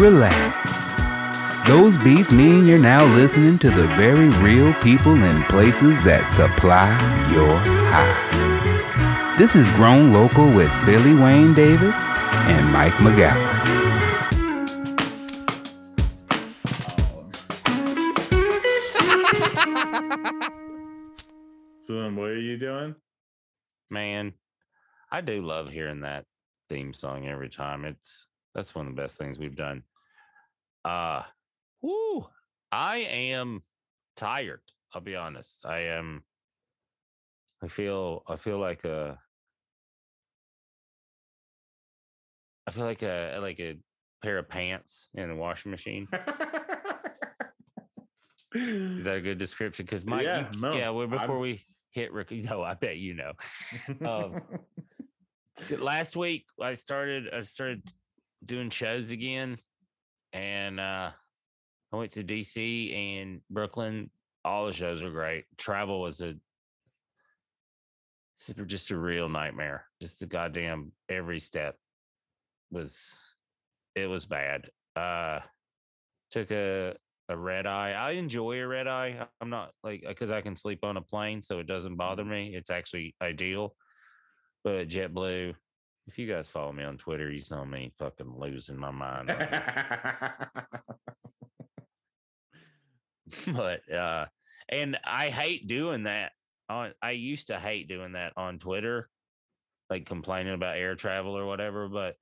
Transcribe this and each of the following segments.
relax. Those beats mean you're now listening to the very real people and places that supply your high. This is Grown Local with Billy Wayne Davis and Mike McGowan. So then what are you doing? Man, I do love hearing that theme song every time. It's that's one of the best things we've done. Uh whoo, I am tired. I'll be honest. I am I feel I feel like a I feel like a like a pair of pants in a washing machine. Is that a good description? Because Mike, Yeah, you- no, yeah. Well, before I'm- we hit rec- no, I bet you know. um, Last week, I started. I started doing shows again, and uh I went to DC and Brooklyn. All the shows were great. Travel was a just a real nightmare. Just a goddamn every step was it was bad. Uh took a a red eye. I enjoy a red eye. I'm not like because I can sleep on a plane, so it doesn't bother me. It's actually ideal. But JetBlue, if you guys follow me on Twitter, you saw me fucking losing my mind. but uh and I hate doing that on I used to hate doing that on Twitter, like complaining about air travel or whatever, but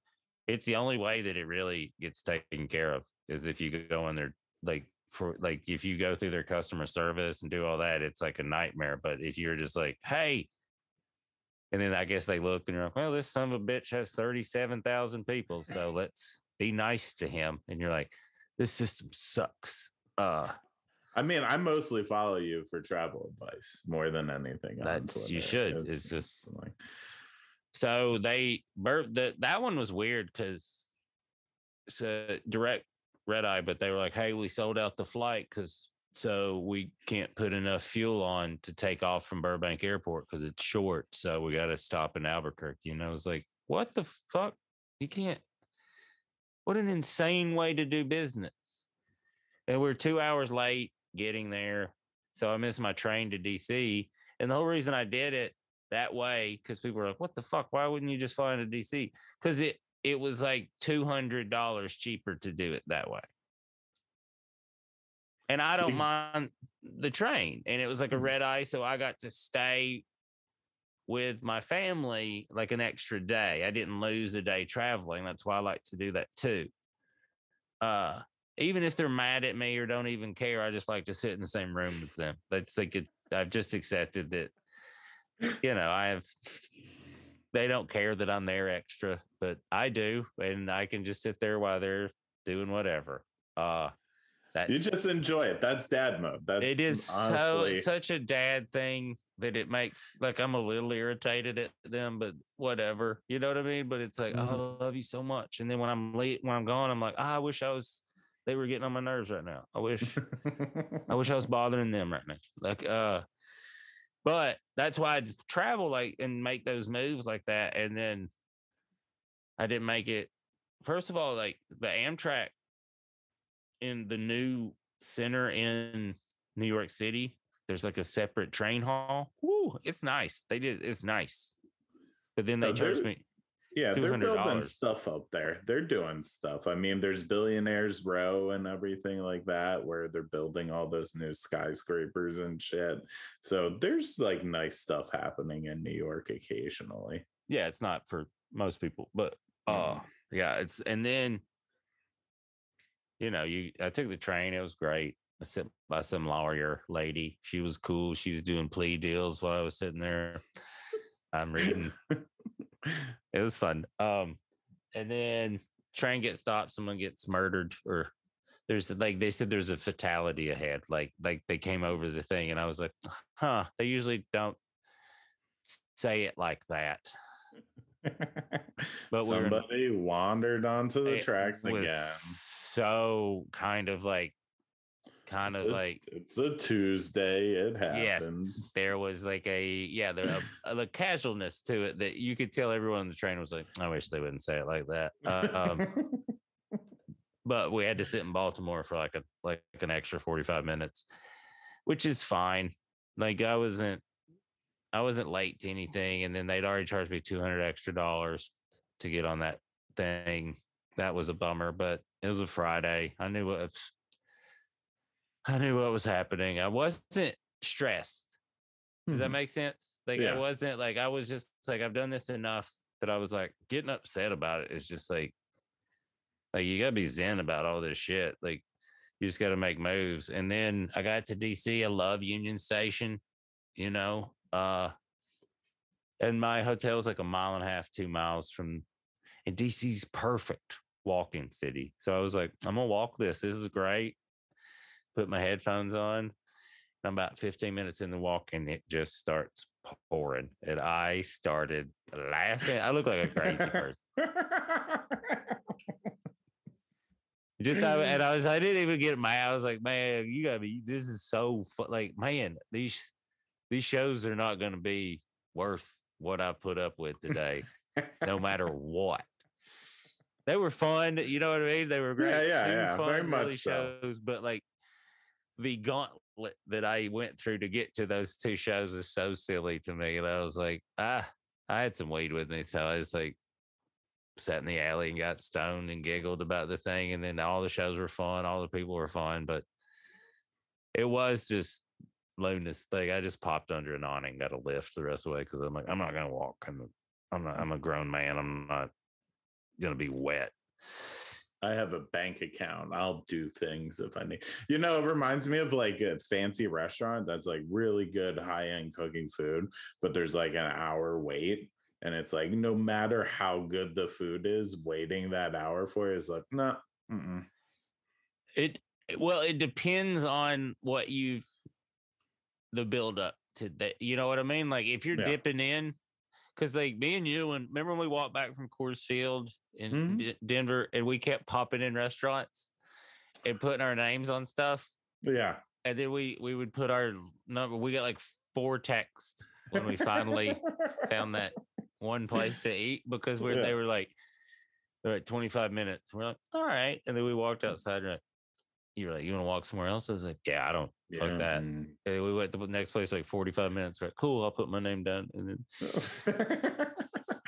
it's the only way that it really gets taken care of is if you go in there like for like if you go through their customer service and do all that, it's like a nightmare. But if you're just like, hey, and then I guess they look and you're like, well, this son of a bitch has 37,000 people. So let's be nice to him. And you're like, this system sucks. Uh, I mean, I mostly follow you for travel advice more than anything. That's- you should. It's just- like so they the, that one was weird because it's a direct red eye, but they were like, hey, we sold out the flight because so we can't put enough fuel on to take off from Burbank Airport because it's short. So we got to stop in Albuquerque. And I was like, what the fuck? You can't. What an insane way to do business. And we're two hours late getting there. So I missed my train to DC. And the whole reason I did it that way, because people were like, what the fuck? Why wouldn't you just fly into DC? Because it it was like two hundred dollars cheaper to do it that way. And I don't mind the train. And it was like a Mhm. red eye. So I got to stay with my family like an extra day. I didn't lose a day traveling. That's why I like to do that too. Uh even if they're mad at me or don't even care, I just like to sit in the same room with them. That's like it, I've just accepted that, you know, I have they don't care that I'm there extra, but I do, and I can just sit there while they're doing whatever. Uh that's you just enjoy it. That's dad mode. That's it is honestly, so such a dad thing that it makes like I'm a little irritated at them, but whatever. You know what I mean? But it's like, Mhm. oh, I love you so much. And then when I'm late, when I'm gone, I'm like, ah, I wish I was they were getting on my nerves right now. I wish I wish I was bothering them right now. Like, uh, but that's why I travel like and make those moves like that. And then I didn't make it. First of all, like the Amtrak in the new center in New York City, there's like a separate train hall. Woo, it's nice. They did it's nice. But then they No, charged me. yeah, they're building stuff up there. They're doing stuff. I mean, there's Billionaires Row and everything like that, where they're building all those new skyscrapers and shit. So there's like nice stuff happening in New York occasionally. Yeah, it's not for most people, but uh Mhm. yeah, it's and then you know, you I took the train, it was great. I sit by some lawyer lady. She was cool. She was doing plea deals while I was sitting there. I'm reading. It was fun. Um, and then train gets stopped, someone gets murdered, or there's like they said there's a fatality ahead. Like like they came over the thing, and I was like, huh, they usually don't say it like that. But somebody wandered onto the tracks again. So kind of like kind It's of a- like it's a Tuesday. It happens. yes there was like a yeah there a, a casualness to it that you could tell everyone on the train was like i wish they wouldn't say it like that uh, um, but we had to sit in Baltimore for like a like an extra 45 minutes, which is fine. Like I wasn't I wasn't late to anything, and then they'd already charged me 200 extra dollars to get on that thing. That was a bummer, but it was a Friday. I knew what I knew what was happening. I wasn't stressed. Does that Mhm. make sense? Like Yeah. I wasn't like I was just like I've done this enough that I was like getting upset about it. It's just like like you gotta be zen about all this shit. Like you just gotta make moves. And then I got to DC. I love Union Station, you know. Uh and my hotel's like a mile and a half, two miles from and DC's perfect walking city. So I was like, I'm gonna walk this. This is great. Put my headphones on. I'm about 15 minutes in the walk and it just starts pouring. And I started laughing. I look like a crazy person. Just I, and I was I didn't even get mad. I was like, man, you gotta be this is so. Like, man, these these shows are not gonna be worth what I put up with today, no matter what. They were fun, you know what I mean? They were great. Yeah, yeah, Two yeah, very fun, much really so. shows, but like the gauntlet that I went through to get to those two shows is so silly to me. And I was like, ah, I had some weed with me, so I was like sat in the alley and got stoned and giggled about the thing. And then all the shows were fun, all the people were fun, but it was just lunacy. Like I just popped under an awning, got a lift the rest of the way because I'm like, I'm not gonna walk. I'm, I'm not. I'm a grown man. I'm not gonna be wet. I have a bank account. I'll do things if I need. You know, it reminds me of like a fancy restaurant that's like really good high end cooking food, but there's like an hour wait. And it's like, no matter how good the food is, waiting that hour for is like, no, nah, It well, it depends on what you've the build up to that. You know what I mean? Like if you're Yeah. dipping in, because like me and you, and remember when we walked back from Coors Field in Mhm. D- Denver, and we kept popping in restaurants and putting our names on stuff, yeah. and then we we would put our number. We got like four texts when we finally found that one place to eat because we're Yeah. they were like they're at 25 minutes. We're like, all right. And then we walked outside and like, you were like, you want to walk somewhere else? I was like, yeah, I don't fuck that. mm. And we went to the next place like 45 minutes. We're cool, I'll put my name down. And then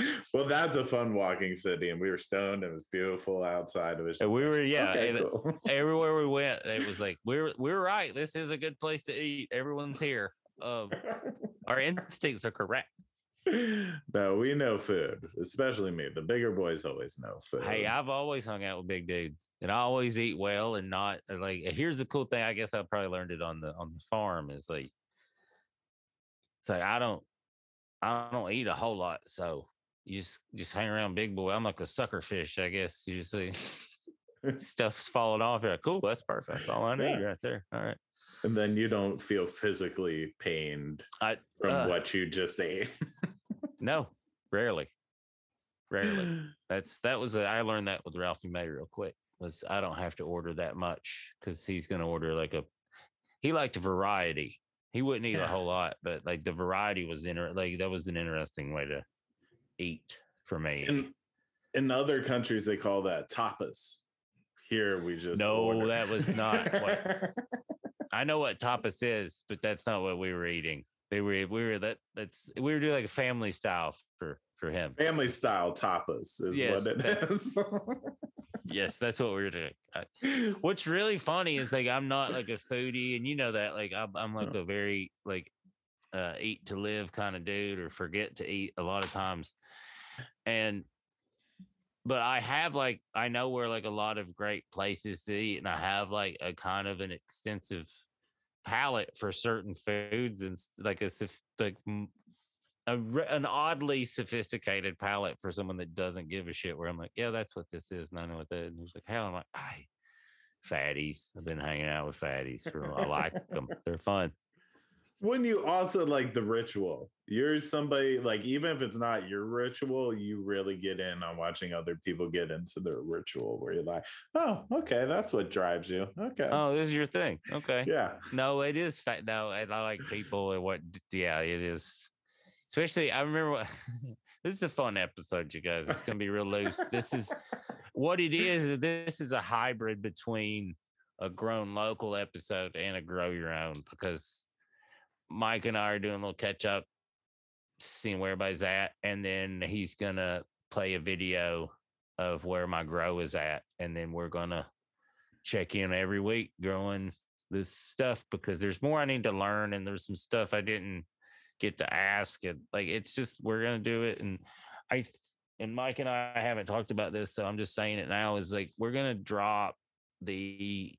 well, that's a fun walking city, and we were stoned. It was beautiful outside. It was and we like, were, yeah, okay, cool. everywhere we went, it was like, we're we're right. This is a good place to eat. Everyone's here. Um, our instincts are correct. No, we know food, especially me. The bigger boys always know food. Hey, I've always hung out with big dudes, and I always eat well, and not uh, like. Here's the cool thing. I guess I probably learned it on the on the farm. Is like, it's like I don't, I don't eat a whole lot, so you just just hang around big boy. I'm like a sucker fish, I guess. You just see stuff's falling off. You're like, cool, that's perfect. That's all I need Yeah. right there. All right. and then you don't feel physically pained I from uh, what you just ate. no, rarely, rarely. That's that was a, I learned that with Ralphie May real quick. Was I don't have to order that much because he's gonna order like a he liked a variety. He wouldn't eat a whole lot, but like the variety was inter like that was an interesting way to eat for me. in in other countries, they call that tapas. Here we just No, order. that was not what- I know what tapas is, but that's not what we were eating. They were we were that that's we were doing like a family style for for him. family style tapas is Yes, what it that's- is. Yes, that's what we were doing. What's really funny is like I'm not like a foodie, and you know that. Like I'm, I'm like a very like uh, eat to live kind of dude, or forget to eat a lot of times. And but I have like I know where like a lot of great places to eat, and I have like a kind of an extensive palate for certain foods and like a like a, an oddly sophisticated palate for someone that doesn't give a shit. Where I'm like, yeah, that's what this is, and I know what that is. And he's like, hell, I'm like, I fatties. I've been hanging out with fatties for I like them. They're fun. Wouldn't you also like the ritual you're somebody like even if it's not your ritual you really get in on watching other people get into their ritual where you're like oh okay that's what drives you okay Oh, this is your thing. Okay. yeah No, it is fat. No, I like people and what. Yeah, it is. especially I remember what, this is a fun episode, you guys. It's gonna be real loose. This is what it is. This is a hybrid between a grown local episode and a grow your own because Mike and I are doing a little catch up, seeing where everybody's at, and then he's gonna play a video of where my grow is at, and then we're gonna check in every week growing this stuff because there's more I need to learn, and there's some stuff I didn't get to ask, and like it's just we're gonna do it, and I and Mike and I haven't talked about this, so I'm just saying it now. Is like we're gonna drop the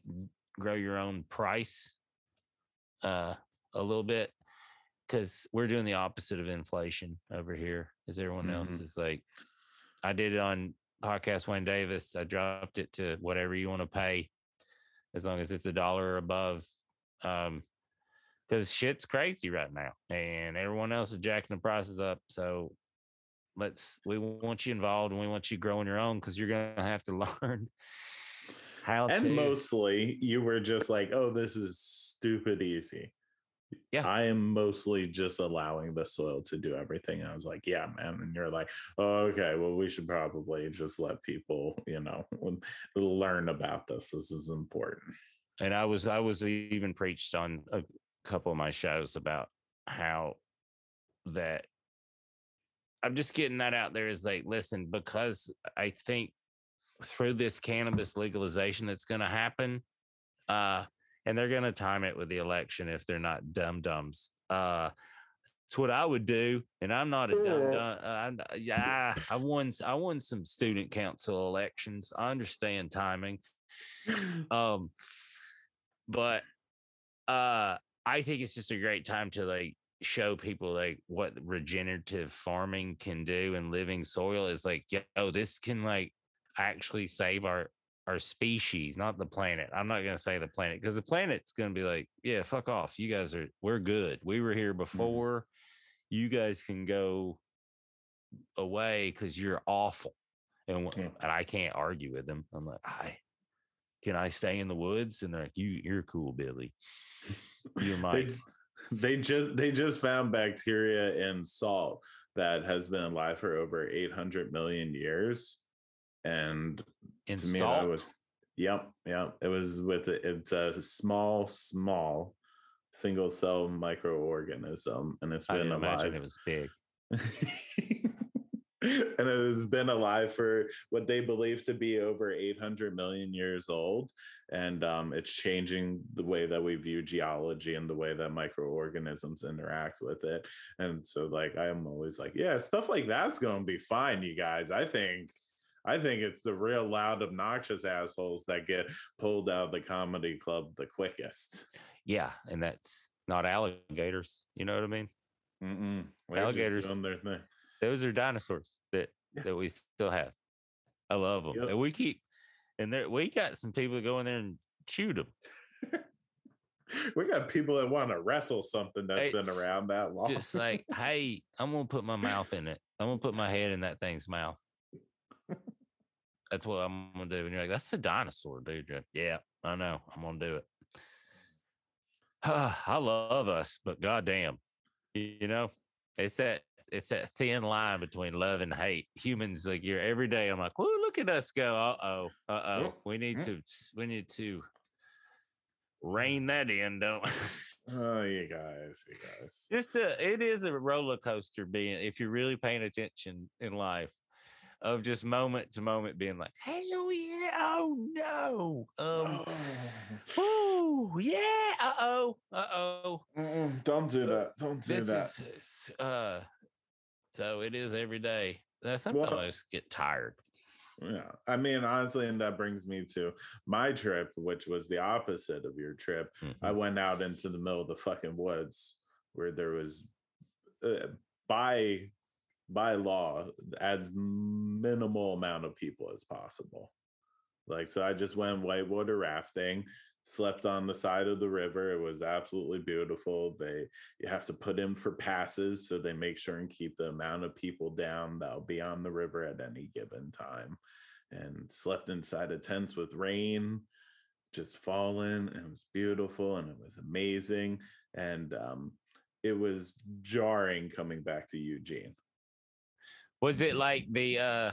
grow your own price uh a little bit because we're doing the opposite of inflation over here as everyone else Mhm. is like i did it on podcast wayne davis i dropped it to whatever you want to pay as long as it's a dollar or above um because shit's crazy right now and everyone else is jacking the prices up so let's we want you involved and we want you growing your own because you're gonna have to learn how and to mostly you were just like, oh, this is stupid easy. Yeah. I am mostly just allowing the soil to do everything. I was like, yeah, man. And you're like, oh, okay, well, we should probably just let people, you know, learn about this. This is important. and I was I was even preached on a couple of my shows about how that I'm just getting that out there is like listen because I think through this cannabis legalization that's going to happen uh and they're going to time it with the election if they're not dumb dumbs uh it's what I would do, and I'm not a dumb. dumb uh, I'm, yeah, I won. I won some student council elections. I understand timing. Um, but uh I think it's just a great time to like show people like what regenerative farming can do and living soil is like, yo, this can like actually save our our species, not the planet. I'm not gonna say the planet because the planet's gonna be like, yeah, fuck off. You guys are we're good. We were here mm-hmm. before. You guys can go away because you're awful. And, Yeah. and I can't argue with them. I'm like, I can I stay in the woods? And they're like, You you're cool, Billy. You they, might. they just they just found bacteria in salt that has been alive for over 800 million years and In to me salt. that was yep yep it was with it's a small small single cell microorganism and it's I been didn't alive imagine it was big. and it has been alive for what they believe to be over 800 million years old and um, it's changing the way that we view geology and the way that microorganisms interact with it and so like i'm always like yeah stuff like that's going to be fine you guys i think i think it's the real loud obnoxious assholes that get pulled out of the comedy club the quickest Yeah, and that's not alligators. You know what I mean? Mm-mm. Alligators. Those are dinosaurs that Yeah. that we still have. I love them, Yep. and we keep. And there, we got some people that go in there and shoot them. we got people that want to wrestle something that's been around that long. Just like, hey, I'm gonna put my mouth in it. I'm gonna put my head in that thing's mouth. That's what I'm gonna do. And you're like, that's a dinosaur, dude. Like, yeah, I know. I'm gonna do it. I love us, but goddamn, you know, it's that it's that thin line between love and hate. Humans, like you're every day. I'm like, well, look at us go. Uh oh, uh oh. We need to we need to rein that in, don't? oh, you guys, you guys. just a it is a roller coaster being if you're really paying attention in life of just moment to moment being like hell yeah oh no um oh yeah uh-oh uh-oh Mm-mm, don't do that. Don't do that!" this that. is uh so it is every day Uh, sometimes Well- i just get tired Yeah. I mean, honestly, and that brings me to my trip, which was the opposite of your trip. I Mhm. went out into the middle of the fucking woods where there was uh, by by law as minimal amount of people as possible. Like so I just went whitewater rafting, slept on the side of the river. It was absolutely beautiful. They you have to put in for passes so they make sure and keep the amount of people down that'll be on the river at any given time. And slept inside of tents with rain just falling and it was beautiful and it was amazing and um it was jarring coming back to Eugene. Was it like the uh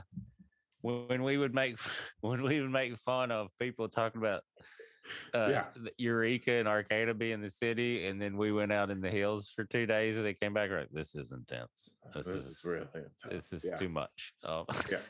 when we would make when we would make fun of people talking about uh, Yeah. the Eureka and Arcata being the city, and then we went out in the hills for two days, and they came back like, "This is intense. This, This, is, is really this is yeah. too much." Oh, yeah.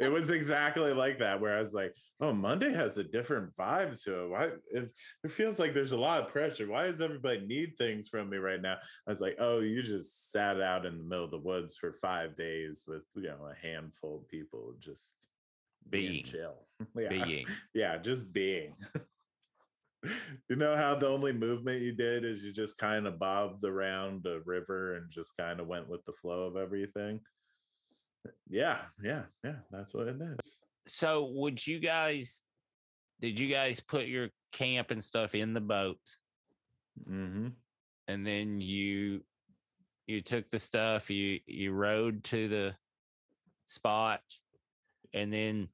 It was exactly like that where I was like, oh, Monday has a different vibe to it. Why it, it feels like there's a lot of pressure. Why does everybody need things from me right now? I was like, oh, you just sat out in the middle of the woods for five days with you know a handful of people just being, Being. chill. yeah. being Yeah, just being. you know how the only movement you did is you just kind of bobbed around the river and just kind of went with the flow of everything. Yeah, yeah, yeah, that's what it is. so would you guys did you guys put your camp and stuff in the boat Mm-hmm. and then you you took the stuff you you rode to the spot and then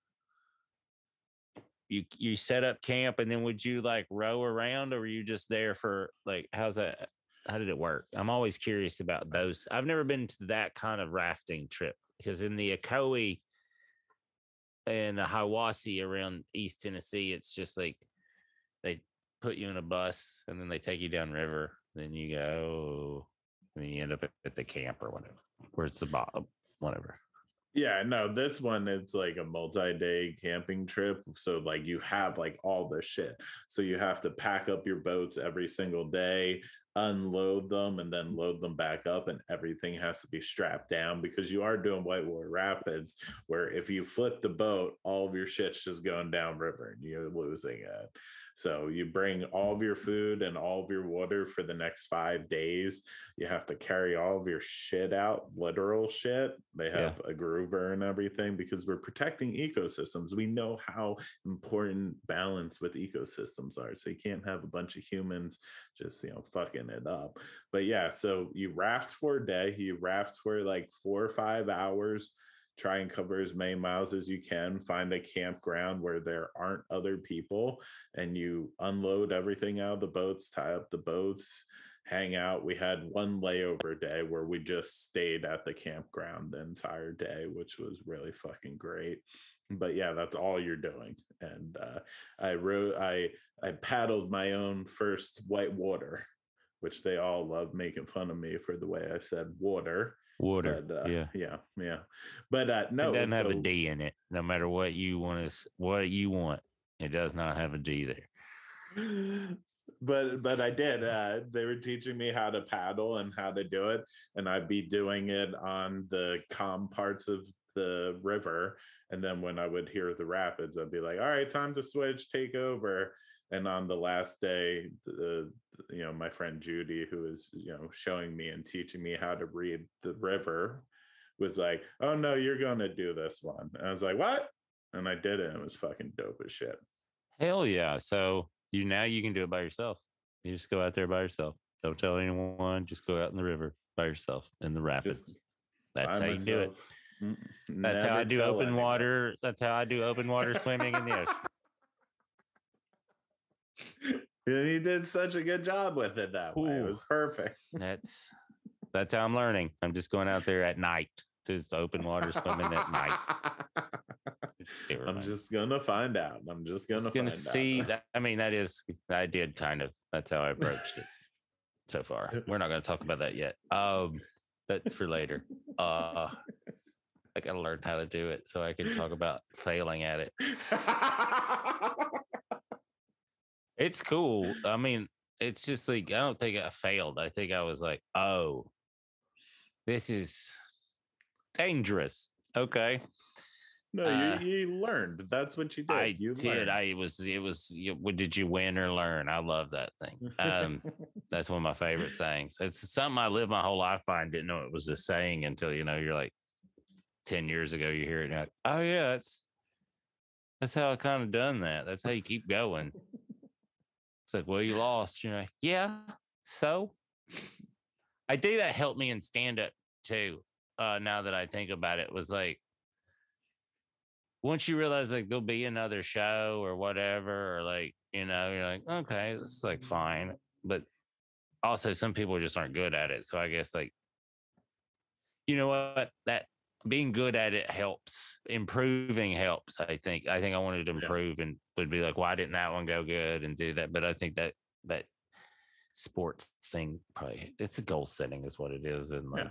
you you set up camp and then would you like row around or were you just there for like how's that how did it work i'm always curious about those i've never been to that kind of rafting trip because in the Ocoee and the Hiwassee around East Tennessee, it's just like they put you in a bus and then they take you down river. Then you go, and then you end up at, the camp or whatever. Where's the bottom? Whatever. Yeah, no, this one it's like a multi-day camping trip. So like you have like all the shit. So you have to pack up your boats every single day, unload them, and then load them back up, and everything has to be strapped down because you are doing whitewater rapids, where if you flip the boat, all of your shit's just going down river and you're losing it. So you bring all of your food and all of your water for the next five days. You have to carry all of your shit out, literal shit. They Yeah. have a groover and everything because we're protecting ecosystems. We know how important balance with ecosystems are. So you can't have a bunch of humans just, you know, fucking it up. But yeah, so you raft for a day, you raft for like four or five hours try and cover as many miles as you can find a campground where there aren't other people and you unload everything out of the boats tie up the boats hang out. We had one layover day where we just stayed at the campground the entire day which was really fucking great. But yeah that's all you're doing. And uh, i wrote i i paddled my own first white water which they all love making fun of me for the way i said water Water. but, uh, yeah. yeah yeah but uh no it doesn't have a D in it, no matter what you want to, what you want. It does not have a D there. but but I did. Uh, they were teaching me how to paddle and how to do it, and I'd be doing it on the calm parts of the river. And then when I would hear the rapids, I'd be like, "All right, time to switch, take over." And on the last day, the you know my friend Judy, who was you know showing me and teaching me how to read the river, was like, "Oh no, you're gonna do this one." And I was like, "What?" And I did it. And it was fucking dope as shit. Hell yeah! So you now you can do it by yourself. You just go out there by yourself. Don't tell anyone. Just go out in the river by yourself in the rapids. Just That's how you do it. Mm, That's how I do open anyone. water. That's how I do open water swimming in the ocean. He did such a good job with it that way. It was perfect. That's that's how I'm learning. I'm just going out there at night, to just open water swimming at night. I'm just gonna find out. I'm just gonna, Just gonna find see out. that. I mean, that is I did kind of. That's how I approached it so far. We're not going to talk about that yet. Um, that's for later. Uh, I got to learn how to do it so I can talk about failing at it. It's cool. I mean, it's just like I don't think I failed. I think I was like, oh, this is dangerous. Okay. no, Uh, you, you learned. That's what you did. I you did. learned. I was. It was. You, what did you win or learn? I love that thing. Um, that's one of my favorite sayings. It's something I lived my whole life by and didn't know it was a saying until you know you're like ten years ago. You hear it, and you're like, oh yeah, that's that's how I kind of done that. That's how you keep going. It's like, well, you lost. You're like, yeah. So I think that helped me in stand up too. Uh, now that I think about it, was like once you realize like there'll be another show or whatever, or like, you know, you're like, okay, is like fine. But also some people just aren't good at it. So I guess like, you know what, that being good at it helps. Improving helps. I think. I think I wanted to Yeah. improve and would be like, why didn't that one go good and do that? But I think that that sports thing probably it's a goal setting is what it is. And like, Yeah.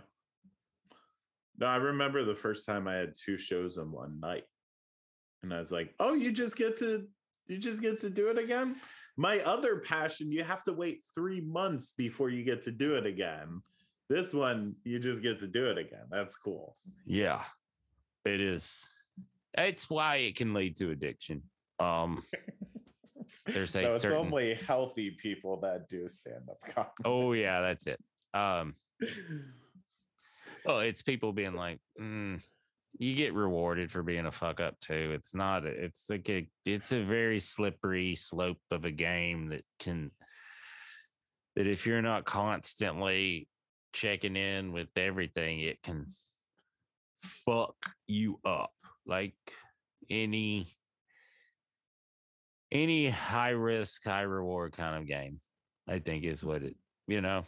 No, I remember the first time I had two shows in one night. And I was like, "Oh, you just get to you just get to do it again?" My other passion, you have to wait 3 months before you get to do it again. This one, you just get to do it again. That's cool. Yeah, it is. It's why it can lead to addiction. Um, there's a No, it's certain. only healthy people that do stand up comedy. oh yeah, that's it. Um, oh, it's people being like, mm, you get rewarded for being a fuck up too. It's not. It's like a. It's a very slippery slope of a game that can. That if you're not constantly checking in with everything, it can fuck you up. Like any any high risk, high reward kind of game, I think is what it, you know.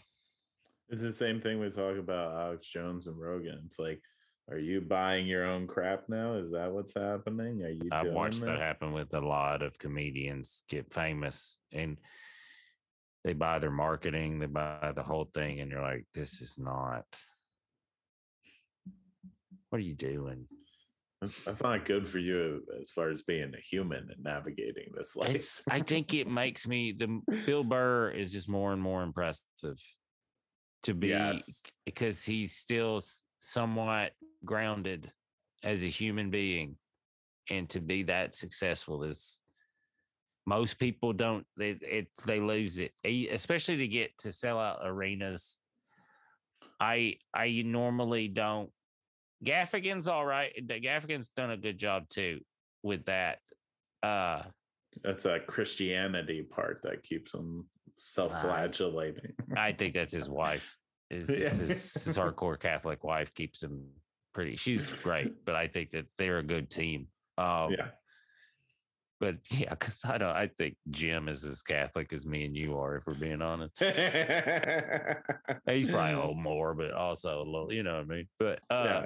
It's the same thing we talk about Alex Jones and Rogan. It's like, are you buying your own crap now? Is that what's happening? Are you I've watched that that? happen with a lot of comedians get famous and they buy their marketing, they buy the whole thing, and you're like, this is not what are you doing? That's not good for you as far as being a human and navigating this life. It's I think it makes me the Bill Burr is just more and more impressive to be yes. because he's still somewhat grounded as a human being and to be that successful is most people don't they it they lose it especially to get to sell out arenas i i normally don't gaffigan's all right gaffigan's done a good job too with that uh That's a Christianity part that keeps him self-flagellating. I think that's his wife. His, Yeah. his, his hardcore Catholic wife keeps him pretty. She's great, but I think that they're a good team. Um, yeah. But yeah, because I don't. I think Jim is as Catholic as me and you are, if we're being honest. He's probably a little more, but also a little. You know what I mean? But uh, yeah.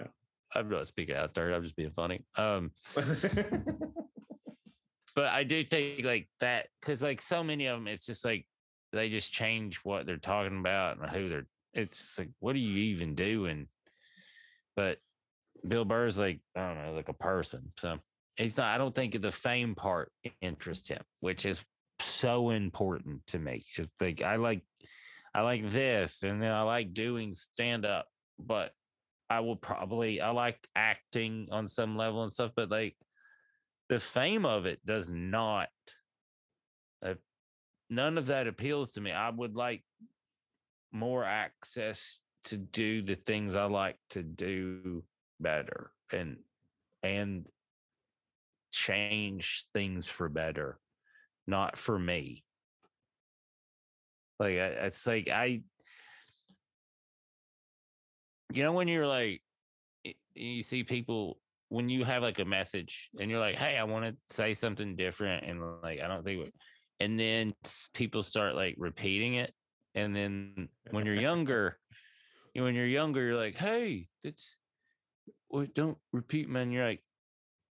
I'm not speaking out there. I'm just being funny. Um, but I do think like that because like so many of them, it's just like they just change what they're talking about and who they're. It's like, what are you even doing? But Bill Burr's like I don't know, like a person. So he's not. I don't think the fame part interests him, which is so important to me. It's like I like, I like this, and then I like doing stand up, but I will probably I like acting on some level and stuff, but like the fame of it does not uh, none of that appeals to me. I would like more access to do the things I like to do better and and change things for better, not for me. Like I, it's like I you know when you're like you see people when you have like a message and you're like hey i want to say something different and like i don't think and then people start like repeating it and then when you're younger you know, when you're younger you're like hey it's wait, don't repeat man you're like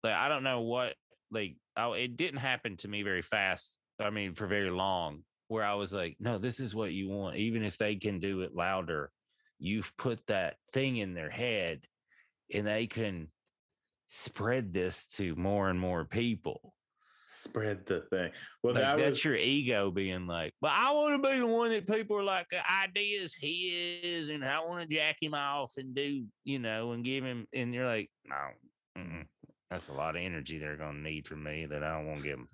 like i don't know what like I, it didn't happen to me very fast i mean for very long where i was like no this is what you want even if they can do it louder you've put that thing in their head and they can spread this to more and more people. Spread the thing. Well, Like, that that's was your ego being like, but I want to be the one that people are like, uh, the idea is his, and I want to jack him off and do, you know, and give him. And you're like, no, mm-mm. That's a lot of energy they're going to need from me that I don't want to give them.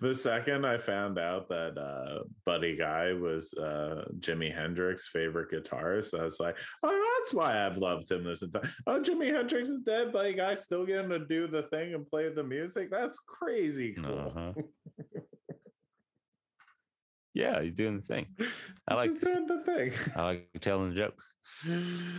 the second I found out that uh, Buddy Guy was uh, Jimi Hendrix's favorite guitarist, I was like, oh, that's why I've loved him this entire. Oh, Jimi Hendrix is dead. Buddy Guy still getting to do the thing and play the music. That's crazy cool. Uh-huh. Yeah, he's doing the thing. I like- just doing the thing. I like telling jokes.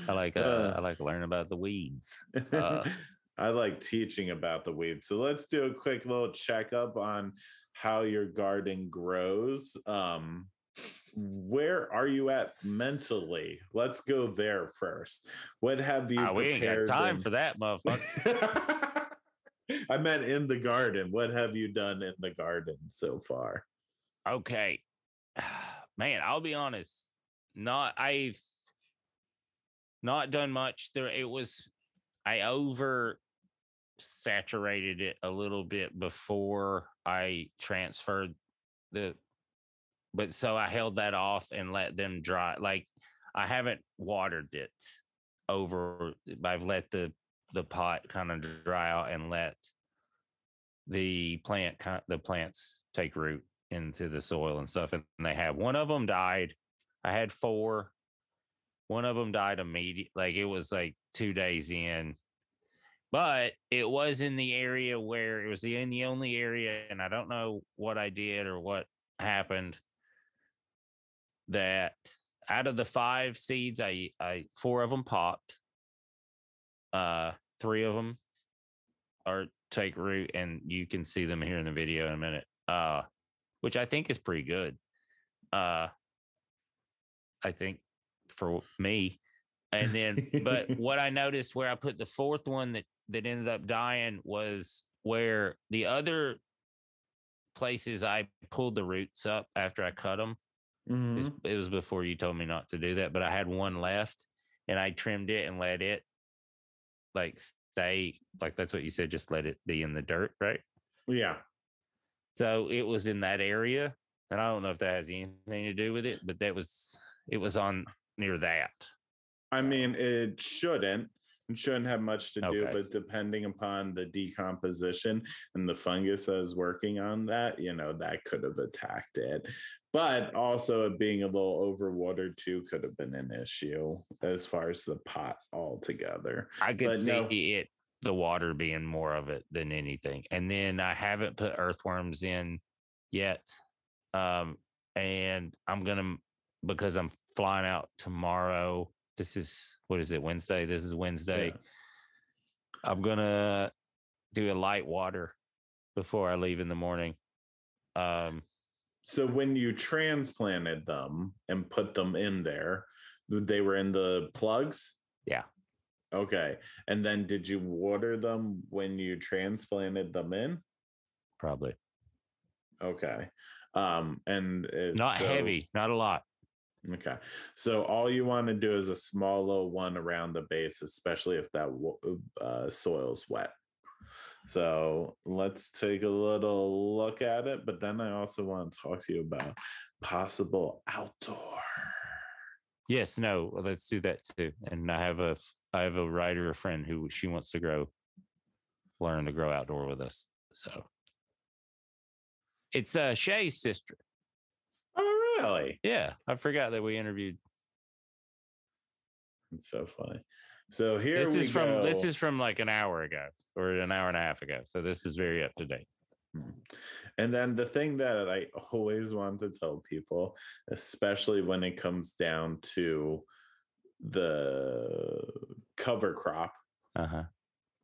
I like uh, I like learning about the weeds. uh, I like teaching about the weeds. So let's do a quick little checkup on how your garden grows. Um, where are you at mentally? Let's go there first. What have you Ah, we ain't got time and- for that, motherfucker. I meant in the garden. What have you done in the garden so far? okay. Man, I'll be honest. Not I've not done much. There it was I over saturated it a little bit before I transferred the but so I held that off and let them dry. Like I haven't watered it over I've let the the pot kind of dry out and let the plant the plants take root into the soil and stuff and they have one of them died i had four one of them died immediate like it was like two days in but it was in the area where it was the, in the only area and i don't know what i did or what happened that out of the five seeds i i four of them popped. Uh three of them are take root and you can see them here in the video in a minute uh which i think is pretty good. Uh i think for me. And then but what i noticed where i put the fourth one that that ended up dying was where the other places i pulled the roots up after i cut them Mhm. it was before you told me not to do that, but I had one left and I trimmed it and let it like stay like that's what you said, just let it be in the dirt, right? Yeah. So it was in that area. And I don't know if that has anything to do with it, but that was it was on near that. I mean, it shouldn't. It shouldn't have much to do, but depending upon the decomposition and the fungus that is working on that, you know, that could have attacked it. But also, it being a little overwatered too could have been an issue as far as the pot altogether. I could But see no. it the water being more of it than anything. And then I haven't put earthworms in yet. Um, and I'm gonna because I'm flying out tomorrow. This is what is it, Wednesday? This is Wednesday. Yeah. I'm gonna do a light water before I leave in the morning. Um So when you transplanted them and put them in there, they were in the plugs? Yeah. Okay. And then did you water them when you transplanted them in? probably Okay. Um and it, not so- heavy, not a lot. Okay. So all you want to do is a small little one around the base, especially if that uh, soil's wet. So let's take a little look at it. But then I also want to talk to you about possible outdoor. Yes, no, let's do that too. And I have a I have a writer, friend who she wants to grow, learn to grow outdoor with us. So it's uh Shay's sister. Really? Yeah, I forgot that we interviewed. It's so funny. So here this we is from this is from like an hour ago or an hour and a half ago. So this is very up to date. Hmm. And then the thing that I always want to tell people, especially when it comes down to the cover crop, Uh huh.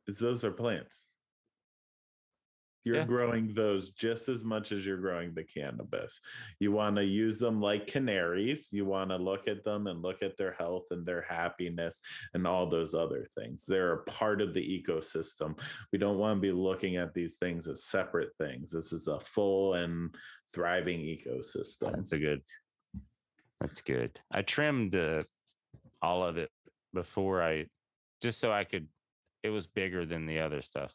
is those are plants. You're Yeah. growing those just as much as you're growing the cannabis. You want to use them like canaries. You want to look at them and look at their health and their happiness and all those other things. They're a part of the ecosystem. We don't want to be looking at these things as separate things. This is a full and thriving ecosystem. That's a good. That's good. I trimmed uh, all of it before I, just so I could. It was bigger than the other stuff.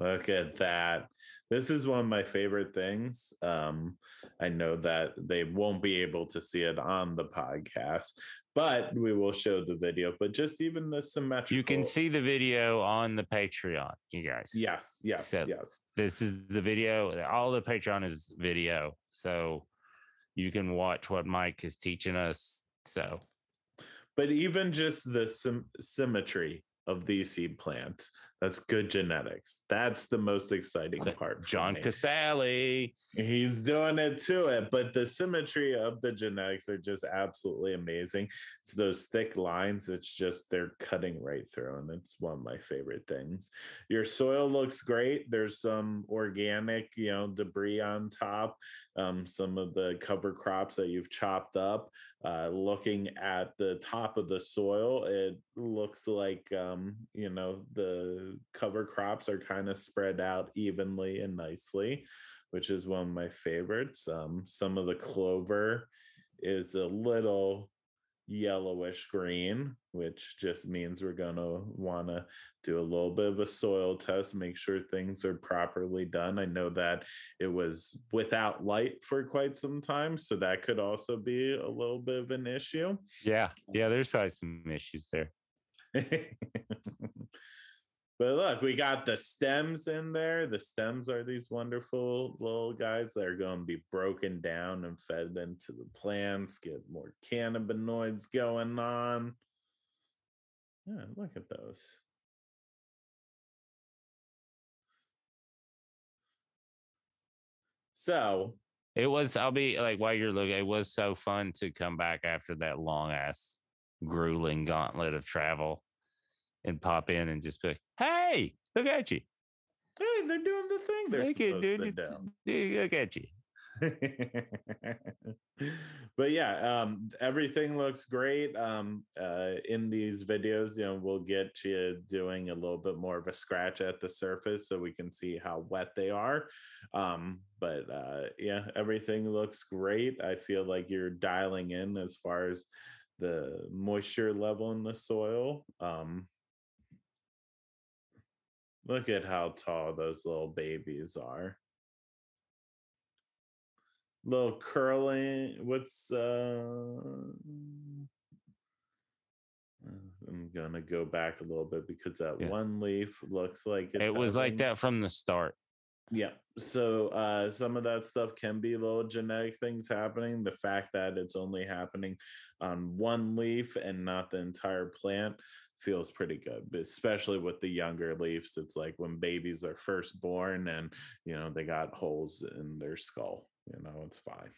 Look at that. This is one of my favorite things. Um, I know that they won't be able to see it on the podcast, but we will show the video. But just even the symmetrical. You can see the video on the Patreon, you guys. Yes, yes, So- yes. This is the video. All the Patreon is video. So you can watch what Mike is teaching us. So But even just the sym- symmetry of these seed plants, That's good genetics. That's the most exciting part. John me. Casale. He's doing it to it, but the symmetry of the genetics are just absolutely amazing. It's those thick lines, it's just they're cutting right through, and it's one of my favorite things. Your soil looks great. There's some organic, you know, debris on top, um, some of the cover crops that you've chopped up. Uh, looking at the top of the soil, it looks like um, you know the cover crops are kind of spread out evenly and nicely which is one of my favorites. Um, some of the clover is a little yellowish green, which just means we're going to want to do a little bit of a soil test, make sure things are properly done. I know that it was without light for quite some time, so that could also be a little bit of an issue. Yeah, yeah. There's probably some issues there. but look, we got the stems in there. The stems are these wonderful little guys that are going to be broken down and fed into the plants, get more cannabinoids going on. Yeah, look at those. So, It was. I'll be like while you're looking. It was so fun to come back after that long ass, grueling gauntlet of travel, and pop in and just like, "Hey, look at you! hey, they're doing the thing they're Look supposed dude, to do. look at you." but yeah um everything looks great um uh in these videos you know we'll get you doing a little bit more of a scratch at the surface so we can see how wet they are um but uh yeah everything looks great i feel like you're dialing in as far as the moisture level in the soil um look at how tall those little babies are little curling what's uh i'm gonna go back a little bit because that Yeah. one leaf looks like it's It was like that from the start. yeah so uh some of that stuff can be little genetic things happening the fact that it's only happening on one leaf and not the entire plant feels pretty good but especially with the younger leaves it's like when babies are first born and you know they got holes in their skull you know it's fine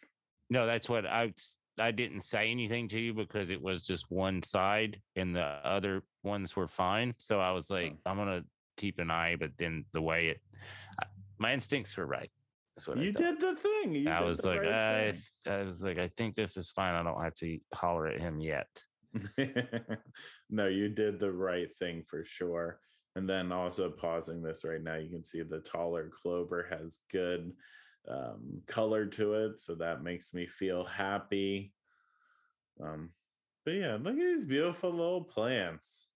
No, that's what I, I didn't say anything to you because it was just one side and the other ones were fine. So I was like, I'm gonna keep an eye, but then the way it, my instincts were right. That's what you did the thing you I was the like, right I, thing. I was like, I think this is fine. I don't have to holler at him yet. no, you did the right thing for sure. And then also pausing this right now, you can see the taller clover has good um, color to it. So that makes me feel happy. Um, but yeah, look at these beautiful little plants.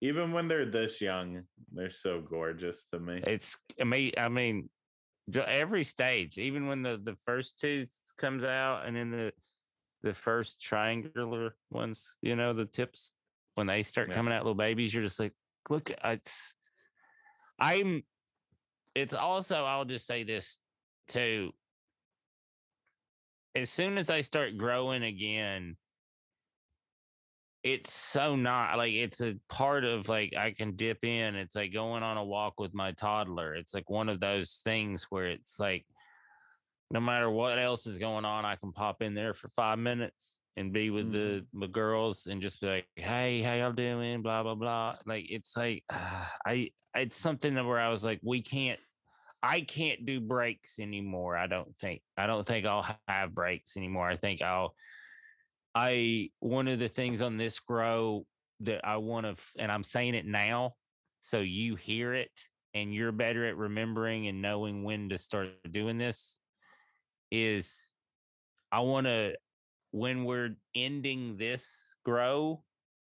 Even when they're this young, they're so gorgeous to me. It's I mean, I mean, every stage, even when the the first tooth comes out, and then the the first triangular ones, you know, the tips when they start Yeah. coming out, little babies, you're just like, look, it's. I'm. It's also, I'll just say this too. As soon as they start growing again, it's so not like it's a part of like I can dip in. It's like going on a walk with my toddler. It's like one of those things where it's like no matter what else is going on, I can pop in there for five minutes and be with mm-hmm. the the girls and just be like, "Hey, how y'all doing?" Blah blah blah. Like it's like ah, I it's something that where I was like, we can't. I can't do breaks anymore. I don't think. I don't think I'll have breaks anymore. I think I'll. I one of the things on this grow that I want to, and I'm saying it now, so you hear it and you're better at remembering and knowing when to start doing this. Is I want to when we're ending this grow,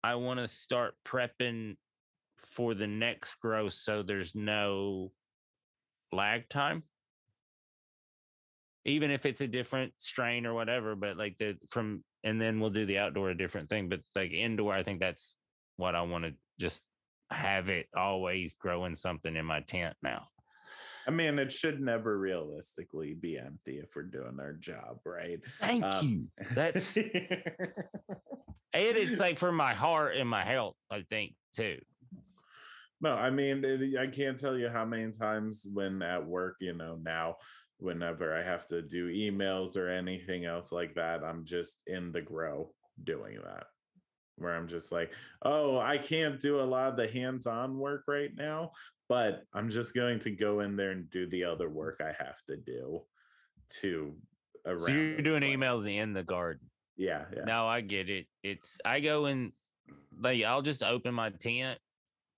I want to start prepping for the next grow so there's no lag time. Even if it's a different strain or whatever but like the from and then we'll do the outdoor a different thing but like indoor i think that's what i want to just have it always growing something in my tent now I mean, it should never realistically be empty if we're doing our job, right? thank Um, you that's it. it is like for my heart and my health i think too No, I mean, I can't tell you how many times when at work, you know, now, whenever I have to do emails or anything else like that, I'm just in the grow doing that. Where I'm just like, oh, I can't do a lot of the hands on work right now, but I'm just going to go in there and do the other work I have to do to around. So you're doing emails in the garden. Yeah, yeah. No, I get it. It's I go in like I'll just open my tent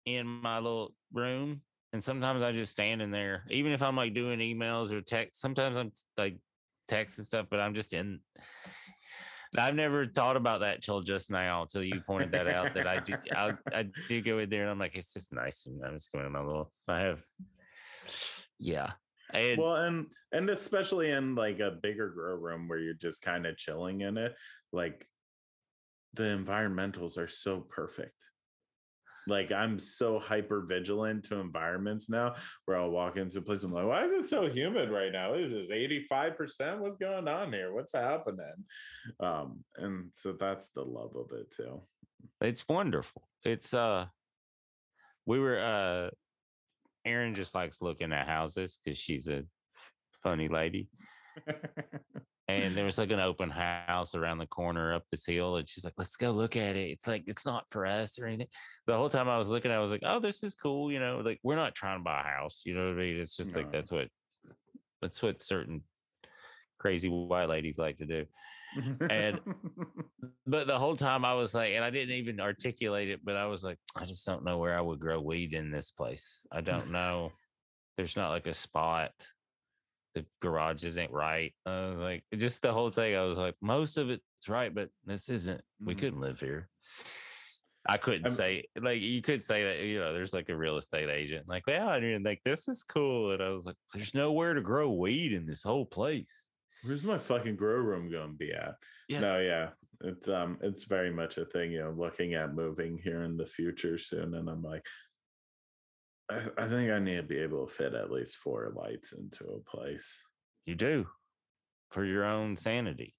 in my little room and sometimes I just stand in there. Even if I'm like doing emails or text, sometimes I'm like text and stuff, but I'm just in I've never thought about that till just now, until you pointed that out. That I do, I, I do go in there, and I'm like, it's just nice, and I'm just going in my little. I have, yeah, and well and and especially in like a bigger grow room where you're just kind of chilling in it like the environmentals are so perfect like i'm so hyper vigilant to environments now where i'll walk into a place i'm like why is it so humid right now? What is this 85% what's going on here? What's happening? Um and so that's the love of it too. It's wonderful. It's uh we were uh Erin just likes looking at houses because she's a funny lady. And there was like an open house around the corner up this hill. And she's like, let's go look at it. It's like it's not for us or anything. The whole time I was looking, I was like, oh, this is cool. You know, like we're not trying to buy a house. You know what I mean? It's just like that's what that's what certain crazy white ladies like to do. And- But the whole time I was like, and I didn't even articulate it, but I was like, I just don't know where I would grow weed in this place. I don't know. There's not like a spot. The garage isn't right. I was like, just the whole thing. I was like, most of it's right, but this isn't. We Mhm. couldn't live here. I couldn't I'm- say like you could say that you know there's like a real estate agent like yeah I mean like this is cool and I was like there's nowhere to grow weed in this whole place Where's my fucking grow room going to be at? Yeah. No, yeah. It's um it's very much a thing, you know, looking at moving here in the future soon. And I'm like, I, I think I need to be able to fit at least four lights into a place. you do for your own sanity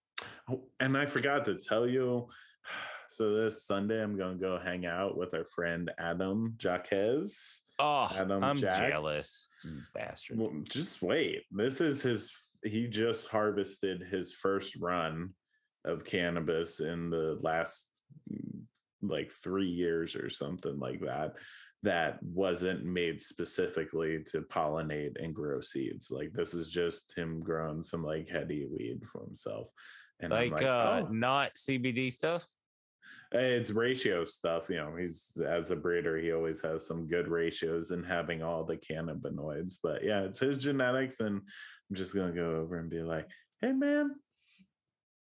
Oh, and I forgot to tell you. So this Sunday I'm gonna go hang out with our friend Adam Jaquez. Oh, Adam I'm Jax. jealous, bastard. Well, just wait. This is his. He just harvested his first run of cannabis in the last mm, like three years or something like that. That wasn't made specifically to pollinate and grow seeds. Like this is just him growing some like heady weed for himself. And I'm like, uh, "Oh." not CBD stuff. it's ratio stuff. You know, he's as a breeder, he always has some good ratios in having all the cannabinoids. But yeah, it's his genetics, and I'm just gonna go over and be like, "Hey, man,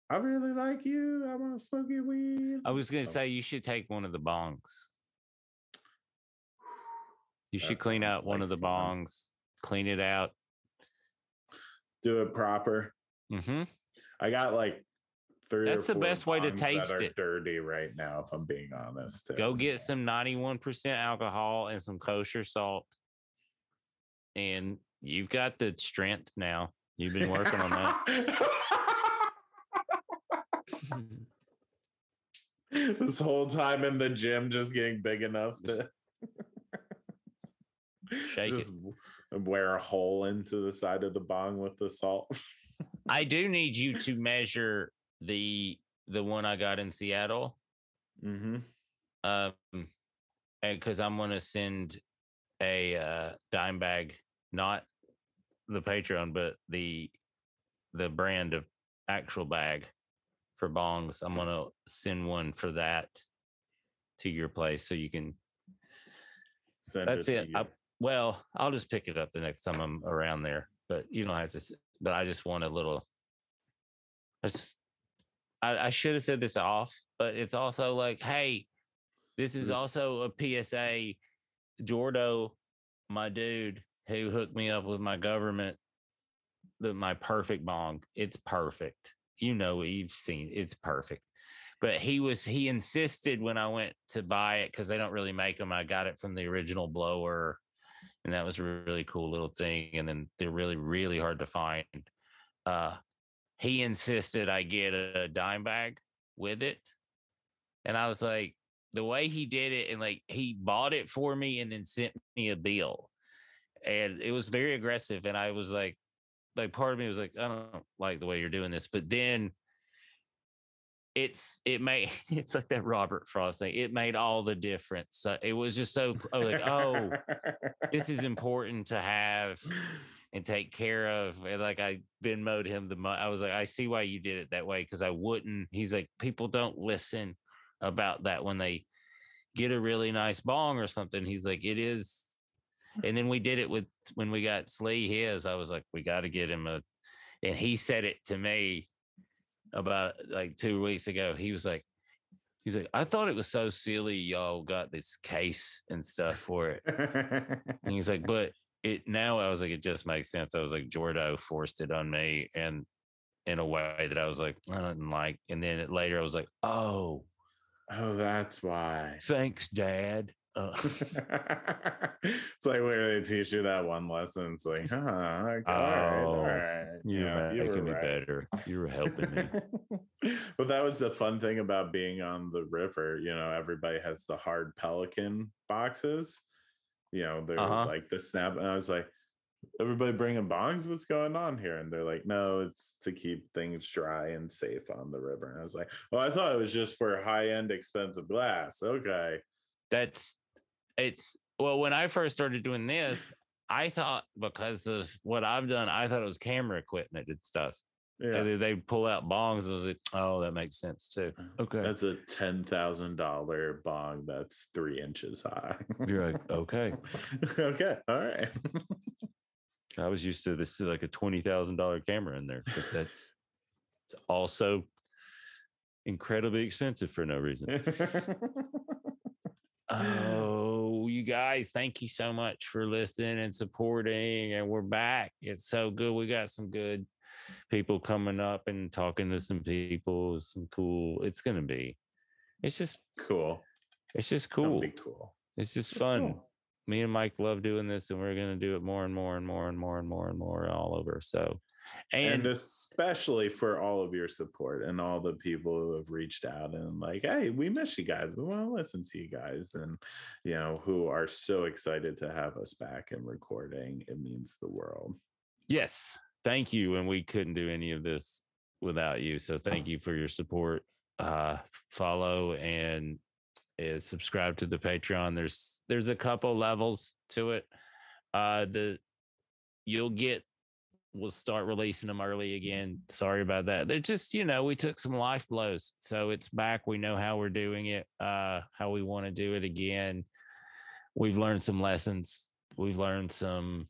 I really like you. I want to smoke your weed." I was gonna So, say you should take one of the bongs. You should clean out one like of the fun. bongs, clean it out. do it proper. hmm I got like three. That's the best way to bongs that taste are it. Dirty right now, if I'm being honest. Go get some 91% alcohol and some kosher salt. And you've got the strength now. You've been working on that. this whole time in the gym just getting big enough to Shake just w- wear a hole into the side of the bong with the salt. I do need you to measure the the one I got in Seattle. mm-hmm. Um and because I'm gonna send a uh dime bag, not the Patreon, but the the brand of actual bag for bongs. I'm gonna send one for that to your place so you can Send That's it. I. well, I'll just pick it up the next time I'm around there, but you don't have to. But I just want a little. I just, I, I should have said this off, but it's also like, hey, this is also a PSA. Jordo, my dude, who hooked me up with my government, the my perfect bong. It's perfect. You know, you've seen it's perfect. But he was he insisted when I went to buy it because they don't really make them. I got it from the original blower, and that was a really cool little thing. And then they're really really hard to find. Uh, he insisted I get a dime bag with it, and I was like, the way he did it and like he bought it for me and then sent me a bill. And it was very aggressive. And I was like, like part of me was like, I don't like the way you're doing this. But then it's it made it's like that Robert Frost thing. It made all the difference. So it was just so like, oh, this is important to have and take care of. And like I Venmoed him the money. I was like, I see why you did it that way because I wouldn't. He's like, people don't listen about that when they get a really nice bong or something. He's like, it is. And then we did it with when we got Slee his. I was like, we got to get him a. And he said it to me about like two weeks ago. He was like, he's like, I thought it was so silly y'all got this case and stuff for it. and he's like, but it now I was like, it just makes sense. I was like, Jordo forced it on me and in a way that I was like, I didn't like. And then later I was like, oh, oh, that's why. Thanks, Dad. Uh, it's like where they teach you that one lesson. It's like, huh, okay, all right, all Oh, right. you're Yeah, you making were me better. You were helping me. but that was the fun thing about being on the river. You know, everybody has the hard pelican boxes. You know, they're Uh-huh. like the snap. And I was like, everybody bringing bongs? What's going on here? And they're like, no, it's to keep things dry and safe on the river. And I was like, well, I thought it was just for high end expensive glass. Okay. That's it's well, when I first started doing this, I thought because of what I've done, I thought it was camera equipment and stuff. Yeah. And they pull out bongs. and I was like, oh, that makes sense too. Uh-huh. Okay. That's a ten thousand dollar bong that's three inches high. You're like, okay. okay, all right. I was used to this like a twenty thousand dollar camera in there, but that's it's also incredibly expensive for no reason. Oh, you guys, thank you so much for listening and supporting. And we're back. It's so good. We got some good people coming up and talking to some people. Some cool. It's gonna be. It's just. cool. It's just cool. be cool. It's just Just fun. cool. Me and Mike love doing this, and we're gonna do it more and more and more and more and more and more all over. So, And, and, especially for all of your support and all the people who have reached out and like, hey, we miss you guys. We want to listen to you guys, and you know, who are so excited to have us back and recording. It means the world. Yes, thank you. And we couldn't do any of this without you. So thank you for your support. Uh, follow and uh, subscribe to the Patreon. There's there's a couple levels to it. Uh, the you'll get. We'll start releasing them early again. Sorry about that. They're just you know we took some life blows, so it's back. We know how we're doing it. Uh, how we want to do it again. We've learned some lessons. We've learned some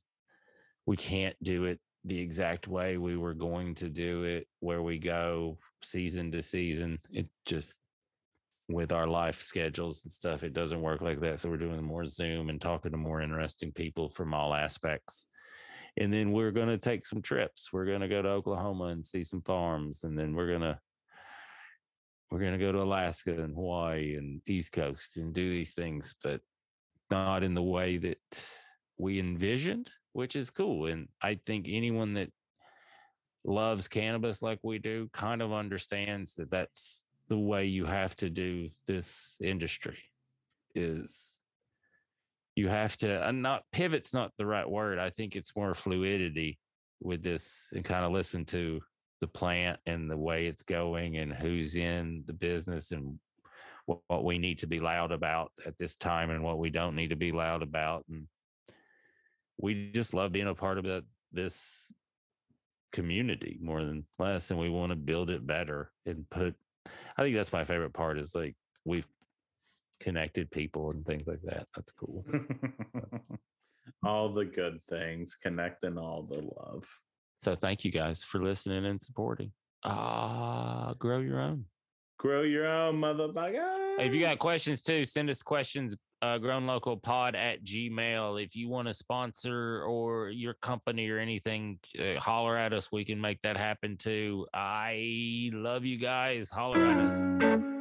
we can't do it the exact way we were going to do it where we go season to season it just with our life schedules and stuff it doesn't work like that so we're doing more zoom and talking to more interesting people from all aspects and then we're going to take some trips we're going to go to oklahoma and see some farms and then we're going to we're going to go to alaska and hawaii and east coast and do these things but not in the way that we envisioned, which is cool. And I think anyone that loves cannabis like we do kind of understands that that's the way you have to do this industry is you have to and not pivot's not the right word i think it's more fluidity with this and kind of listen to the plant and the way it's going and who's in the business and what, what we need to be loud about at this time and what we don't need to be loud about and we just love being a part of this community more than less and we want to build it better and put i think that's my favorite part is like we've connected people and things like that that's cool all the good things, connecting all the love. so thank you guys for listening and supporting ah grow your own Grow your own motherfucker. If you got questions too, send us questions. Uh, grown local pod at gmail. If you want to sponsor or your company or anything, uh, holler at us. We can make that happen too. I love you guys. Holler at us.